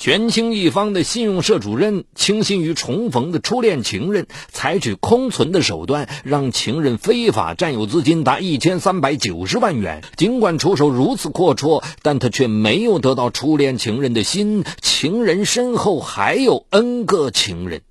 权倾一方的信用社主任倾心于重逢的初恋情人，采取空存的手段，让情人非法占有资金达一千三百九十万元。尽管出手如此阔绰，但他却没有得到初恋情人的心。情人身后还有 N 个情人。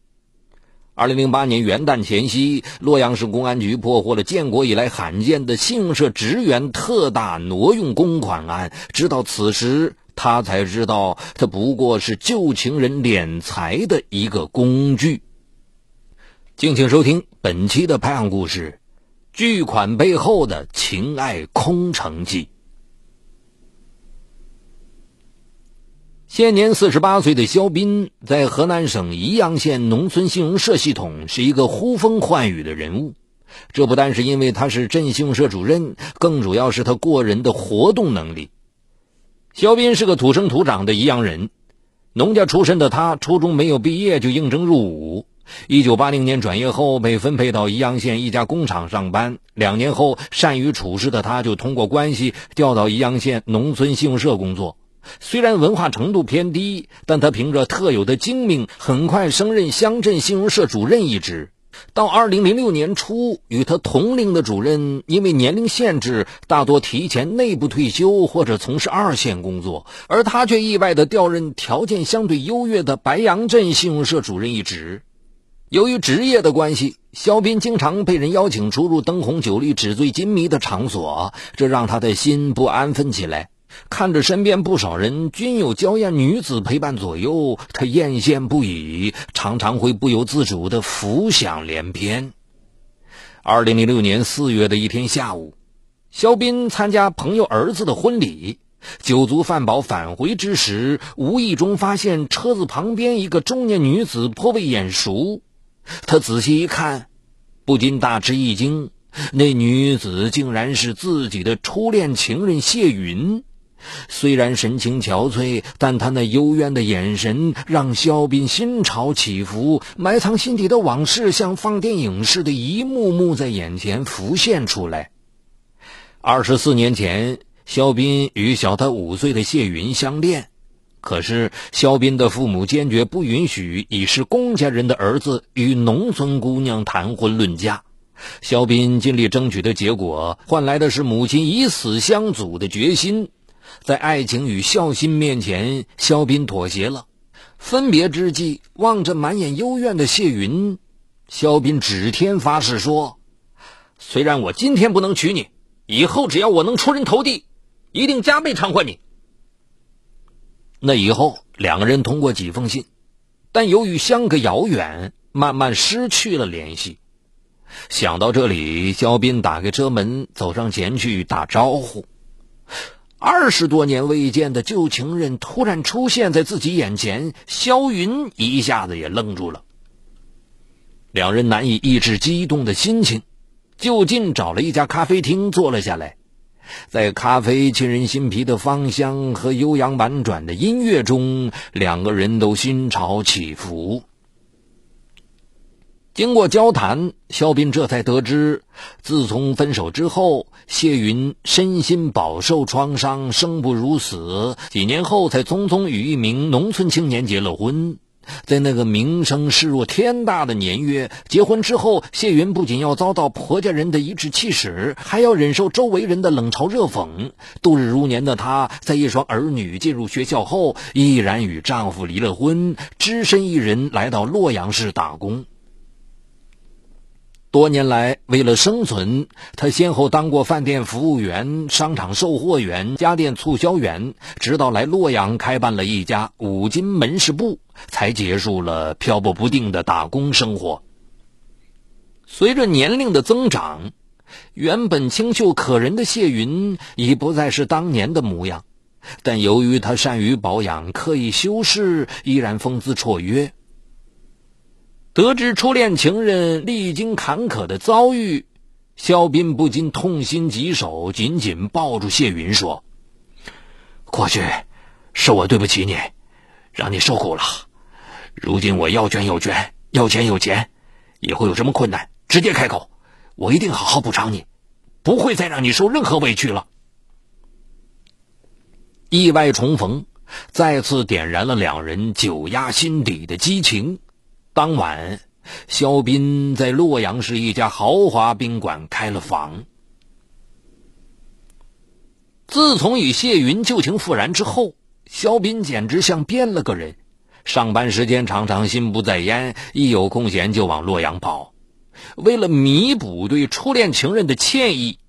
二零零八年元旦前夕，洛阳市公安局破获了建国以来罕见的信用社职员特大挪用公款案。直到此时。他才知道，这不过是旧情人敛财的一个工具。敬请收听本期的拍案故事：巨款背后的情爱空城计。现年四十八岁的肖斌，在河南省宜阳县农村信用社系统是一个呼风唤雨的人物。这不单是因为他是镇信用社主任，更主要是他过人的活动能力。肖斌是个土生土长的宜阳人，农家出身的他，初中没有毕业就应征入伍。一九八零年转业后，被分配到宜阳县一家工厂上班。两年后，善于处事的他，就通过关系调到宜阳县农村信用社工作。虽然文化程度偏低，但他凭着特有的精明，很快升任乡镇信用社主任一职。到二零零六年初，与他同龄的主任因为年龄限制，大多提前内部退休或者从事二线工作，而他却意外的调任条件相对优越的白杨镇信用社主任一职。由于职业的关系，肖斌经常被人邀请出入灯红酒绿、纸醉金迷的场所，这让他的心不安分起来。看着身边不少人均有娇艳女子陪伴左右，他艳羡不已，常常会不由自主的浮想联翩。二零零六年四月的一天下午，肖斌参加朋友儿子的婚礼，酒足饭饱返回之时，无意中发现车子旁边一个中年女子颇为眼熟。他仔细一看，不禁大吃一惊，那女子竟然是自己的初恋情人谢云。虽然神情憔悴，但他那幽怨的眼神让肖斌心潮起伏，埋藏心底的往事像放电影似的，一幕幕在眼前浮现出来。二十四年前，肖斌与小他五岁的谢云相恋，可是肖斌的父母坚决不允许已是公家人的儿子与农村姑娘谈婚论嫁。肖斌尽力争取的结果，换来的是母亲以死相阻的决心。在爱情与孝心面前，肖斌妥协了。分别之际，望着满眼幽怨的谢云，肖斌指天发誓说：“虽然我今天不能娶你，以后只要我能出人头地，一定加倍偿还你。”那以后，两个人通过几封信，但由于相隔遥远，慢慢失去了联系。想到这里，肖斌打开车门，走上前去打招呼。二十多年未见的旧情人突然出现在自己眼前，萧云一下子也愣住了。两人难以抑制激动的心情，就近找了一家咖啡厅坐了下来。在咖啡沁人心脾的芳香和悠扬婉转的音乐中，两个人都心潮起伏。经过交谈，肖斌这才得知，自从分手之后，谢云身心饱受创伤，生不如死。几年后，才匆匆与一名农村青年结了婚。在那个名声势若天大的年月，结婚之后，谢云不仅要遭到婆家人的颐指气使，还要忍受周围人的冷嘲热讽。度日如年的她，在一双儿女进入学校后，毅然与丈夫离了婚，只身一人来到洛阳市打工。多年来，为了生存，他先后当过饭店服务员、商场售货员、家电促销员，直到来洛阳开办了一家五金门市部，才结束了漂泊不定的打工生活。随着年龄的增长，原本清秀可人的谢云已不再是当年的模样，但由于他善于保养、刻意修饰，依然风姿绰约。得知初恋情人历经坎坷的遭遇，肖斌不禁痛心疾首，紧紧抱住谢云说：“过去是我对不起你，让你受苦了。如今我要捐有捐，要钱有钱，以后有什么困难直接开口，我一定好好补偿你，不会再让你受任何委屈了。”意外重逢，再次点燃了两人久压心底的激情。当晚，肖斌在洛阳市一家豪华宾馆开了房。自从与谢云旧情复燃之后，肖斌简直像变了个人。上班时间常常心不在焉，一有空闲就往洛阳跑。为了弥补对初恋情人的歉意，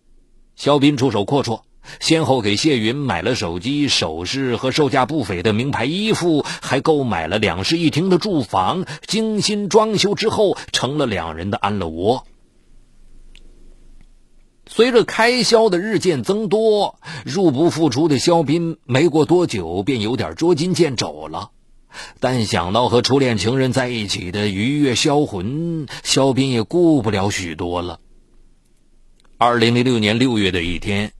肖斌出手阔绰。先后给谢云买了手机、首饰和售价不菲的名牌衣服，还购买了两室一厅的住房，精心装修之后，成了两人的安乐窝。随着开销的日渐增多，入不敷出的肖斌没过多久便有点捉襟见肘了。但想到和初恋情人在一起的愉悦销魂，肖斌也顾不了许多了。二零零六年六月的一天。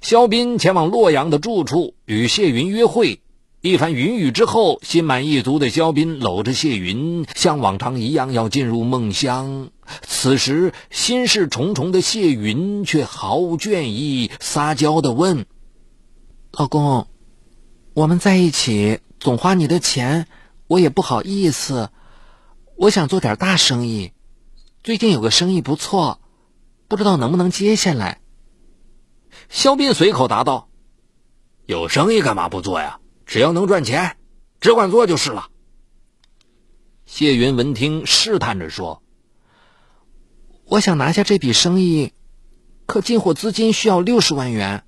肖斌前往洛阳的住处与谢云约会，一番云雨之后，心满意足的肖斌搂着谢云，像往常一样要进入梦乡。此时，心事重重的谢云却毫无倦意，撒娇的问：“老公，我们在一起总花你的钱，我也不好意思。我想做点大生意，最近有个生意不错，不知道能不能接下来。”肖斌随口答道：“有生意干嘛不做呀？只要能赚钱，只管做就是了。”谢云闻听，试探着说：“我想拿下这笔生意，可进货资金需要六十万元，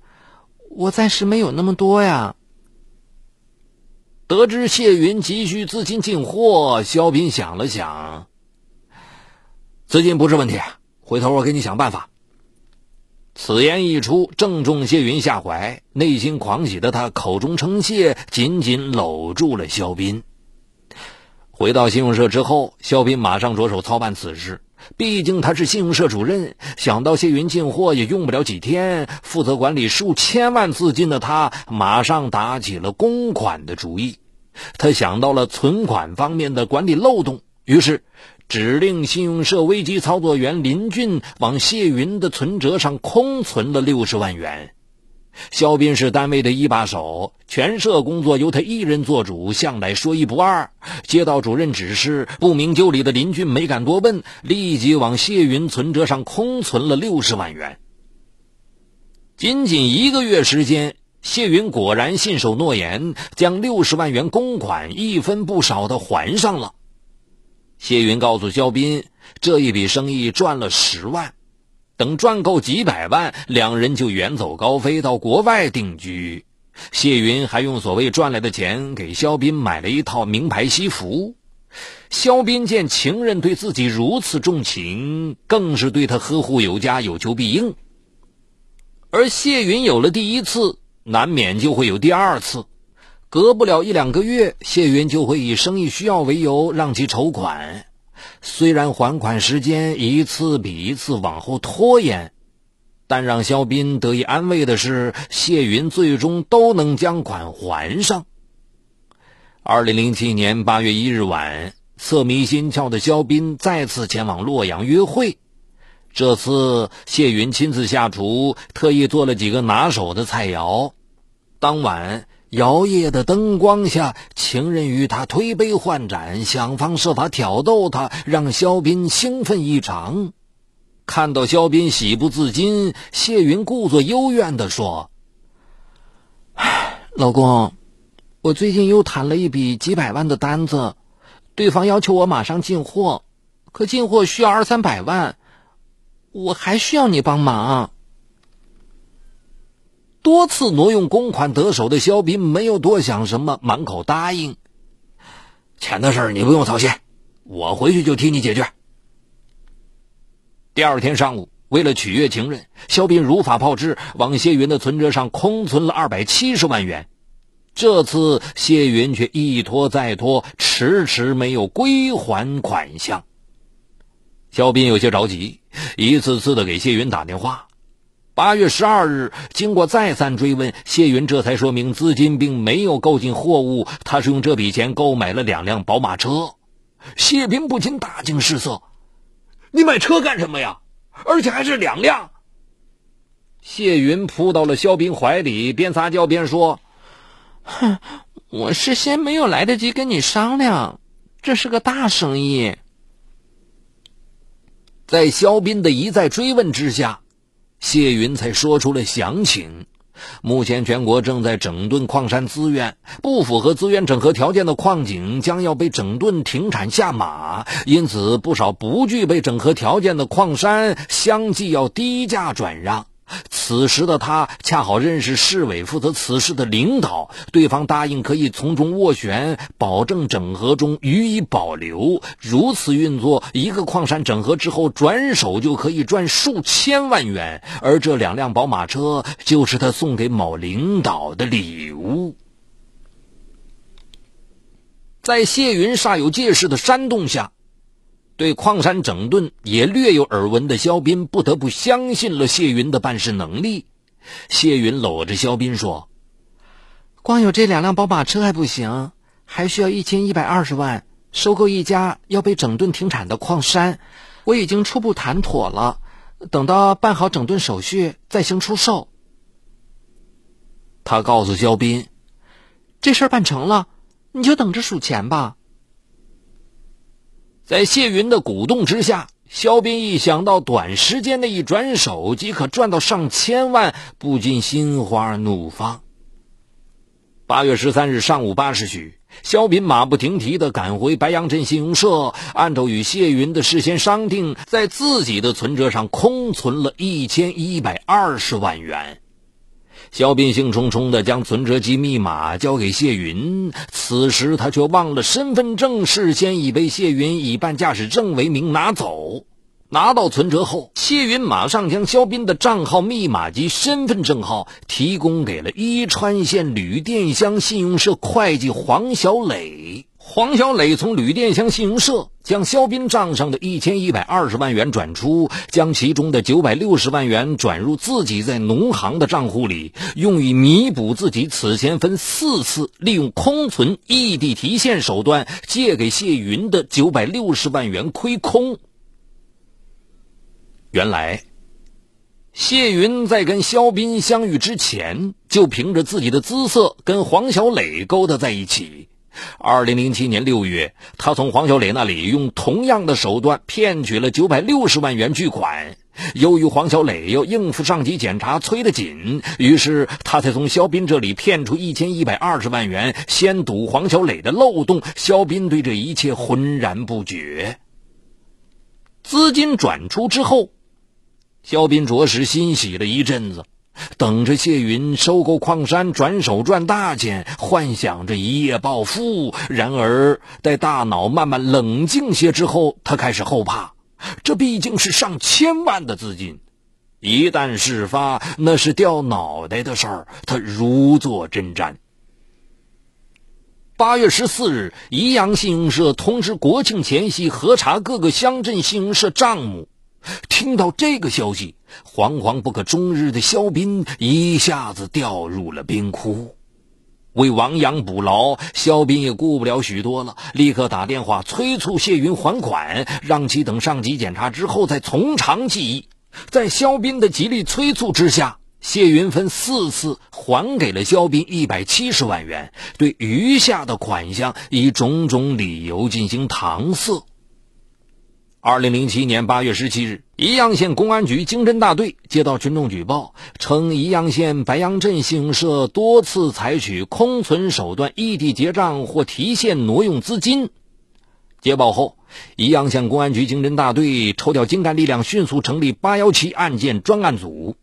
我暂时没有那么多呀。”得知谢云急需资金进货，肖斌想了想：“资金不是问题，回头我给你想办法。”此言一出，正中谢云下怀，内心狂喜的他口中称谢，紧紧搂住了肖斌。回到信用社之后，肖斌马上着手操办此事。毕竟他是信用社主任，想到谢云进货也用不了几天，负责管理数千万资金的他，马上打起了公款的主意。他想到了存款方面的管理漏洞，于是。指令信用社危机操作员林俊往谢云的存折上空存了六十万元。肖斌是单位的一把手，全社工作由他一人做主，向来说一不二。接到主任指示，不明就里的林俊没敢多问，立即往谢云存折上空存了六十万元。仅仅一个月时间，谢云果然信守诺言，将六十万元公款一分不少的还上了。谢云告诉肖斌，这一笔生意赚了十万，等赚够几百万，两人就远走高飞到国外定居。谢云还用所谓赚来的钱给肖斌买了一套名牌西服。肖斌见情人对自己如此重情，更是对他呵护有加，有求必应。而谢云有了第一次，难免就会有第二次。隔不了一两个月，谢云就会以生意需要为由让其筹款。虽然还款时间一次比一次往后拖延，但让肖斌得以安慰的是，谢云最终都能将款还上。二零零七年八月一日晚，色迷心窍的肖斌再次前往洛阳约会。这次谢云亲自下厨，特意做了几个拿手的菜肴。当晚。摇曳的灯光下，情人与他推杯换盏，想方设法挑逗他，让肖斌兴奋异常。看到肖斌喜不自禁，谢云故作幽怨地说：“老公，我最近又谈了一笔几百万的单子，对方要求我马上进货，可进货需要二三百万，我还需要你帮忙。”多次挪用公款得手的肖斌没有多想什么，满口答应。钱的事你不用操心，我回去就替你解决。第二天上午，为了取悦情人，肖斌如法炮制，往谢云的存折上空存了二百七十万元。这次谢云却一拖再拖，迟迟没有归还款项。肖斌有些着急，一次次的给谢云打电话。八月十二日，经过再三追问，谢云这才说明资金并没有购进货物，他是用这笔钱购买了两辆宝马车。谢斌不禁大惊失色：“你买车干什么呀？而且还是两辆！”谢云扑到了肖斌怀里，边撒娇边说：“哼，我事先没有来得及跟你商量，这是个大生意。在肖斌的一再追问之下，谢云才说出了详情。目前全国正在整顿矿山资源，不符合资源整合条件的矿井将要被整顿停产下马，因此不少不具备整合条件的矿山相继要低价转让。此时的他恰好认识市委负责此事的领导，对方答应可以从中斡旋，保证整合中予以保留。如此运作，一个矿山整合之后转手就可以赚数千万元，而这两辆宝马车就是他送给某领导的礼物。在谢云煞有介事的煽动下。对矿山整顿也略有耳闻的肖斌不得不相信了谢云的办事能力。谢云搂着肖斌说：“光有这两辆宝马车还不行，还需要一千一百二十万收购一家要被整顿停产的矿山。我已经初步谈妥了，等到办好整顿手续再行出售。”他告诉肖斌：“这事儿办成了，你就等着数钱吧。”在谢云的鼓动之下，肖斌一想到短时间内一转手即可赚到上千万，不禁心花怒放。八月十三日上午八时许，肖斌马不停蹄地赶回白杨镇信用社，按照与谢云的事先商定，在自己的存折上空存了一千一百二十万元。肖斌兴冲冲地将存折及密码交给谢云，此时他却忘了身份证，事先已被谢云以办驾驶证为名拿走。拿到存折后，谢云马上将肖斌的账号、密码及身份证号提供给了伊川县吕店乡信用社会计黄小磊。黄小磊从吕店乡信用社将肖斌账上的一千一百二十万元转出，将其中的九百六十万元转入自己在农行的账户里，用以弥补自己此前分四次利用空存异地提现手段借给谢云的九百六十万元亏空。原来，谢云在跟肖斌相遇之前，就凭着自己的姿色跟黄小磊勾搭在一起。二零零七年六月，他从黄小磊那里用同样的手段骗取了九百六十万元巨款。由于黄小磊要应付上级检查催得紧，于是他才从肖斌这里骗出一千一百二十万元，先堵黄小磊的漏洞。肖斌对这一切浑然不觉。资金转出之后，肖斌着实欣喜了一阵子。等着谢云收购矿山，转手赚大钱，幻想着一夜暴富。然而，待大脑慢慢冷静些之后，他开始后怕。这毕竟是上千万的资金，一旦事发，那是掉脑袋的事儿。他如坐针毡。八月十四日，宜阳信用社通知国庆前夕核查各个乡镇信用社账目。听到这个消息，惶惶不可终日的肖斌一下子掉入了冰窟。为亡羊补牢，肖斌也顾不了许多了，立刻打电话催促谢云还款，让其等上级检查之后再从长计议。在肖斌的极力催促之下，谢云分四次还给了肖斌一百七十万元，对余下的款项以种种理由进行搪塞。二零零七年八月十七日，宜阳县公安局经侦大队接到群众举报，称宜阳县白杨镇信用社多次采取空存手段异地结账或提现挪用资金。接报后，宜阳县公安局经侦大队抽调精干力量，迅速成立八幺七案件专案组。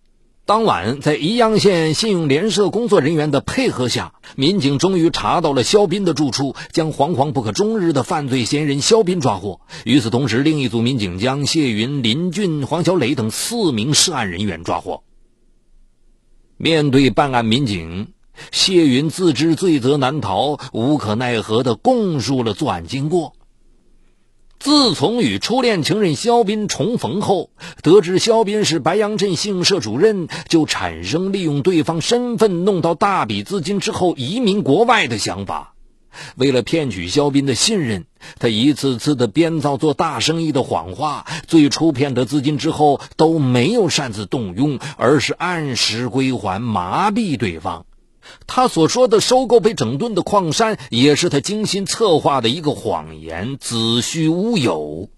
当晚，在宜阳县信用联社工作人员的配合下，民警终于查到了肖斌的住处，将惶惶不可终日的犯罪嫌疑人肖斌抓获。与此同时，另一组民警将谢云、林俊、黄小磊等四名涉案人员抓获。面对办案民警，谢云自知罪责难逃，无可奈何地供述了作案经过。自从与初恋情人肖斌重逢后，得知肖斌是白杨镇信用社主任，就产生利用对方身份弄到大笔资金之后移民国外的想法。为了骗取肖斌的信任，他一次次的编造做大生意的谎话。最初骗得资金之后，都没有擅自动用，而是按时归还，麻痹对方。他所说的收购被整顿的矿山，也是他精心策划的一个谎言，子虚乌有。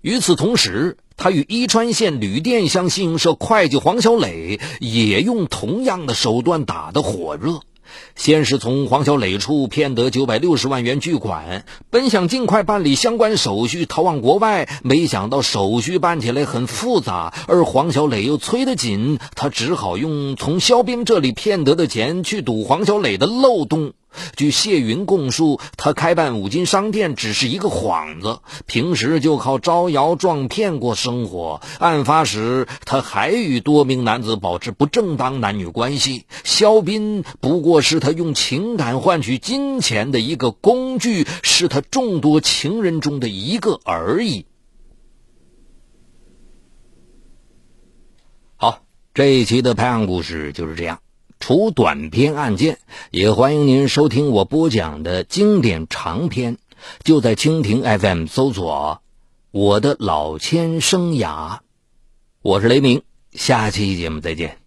与此同时，他与伊川县旅店乡信用社会计黄小磊也用同样的手段打得火热。先是从黄小磊处骗得九百六十万元巨款，本想尽快办理相关手续逃往国外，没想到手续办起来很复杂，而黄小磊又催得紧，他只好用从肖斌这里骗得的钱去堵黄小磊的漏洞。据谢云供述，他开办五金商店只是一个幌子，平时就靠招摇撞骗过生活。案发时，他还与多名男子保持不正当男女关系。肖斌不过是他用情感换取金钱的一个工具，是他众多情人中的一个而已。好，这一期的拍案故事就是这样。除短篇案件，也欢迎您收听我播讲的经典长篇。就在蜻蜓 FM 搜索“我的老千生涯”，我是雷鸣，下期节目再见。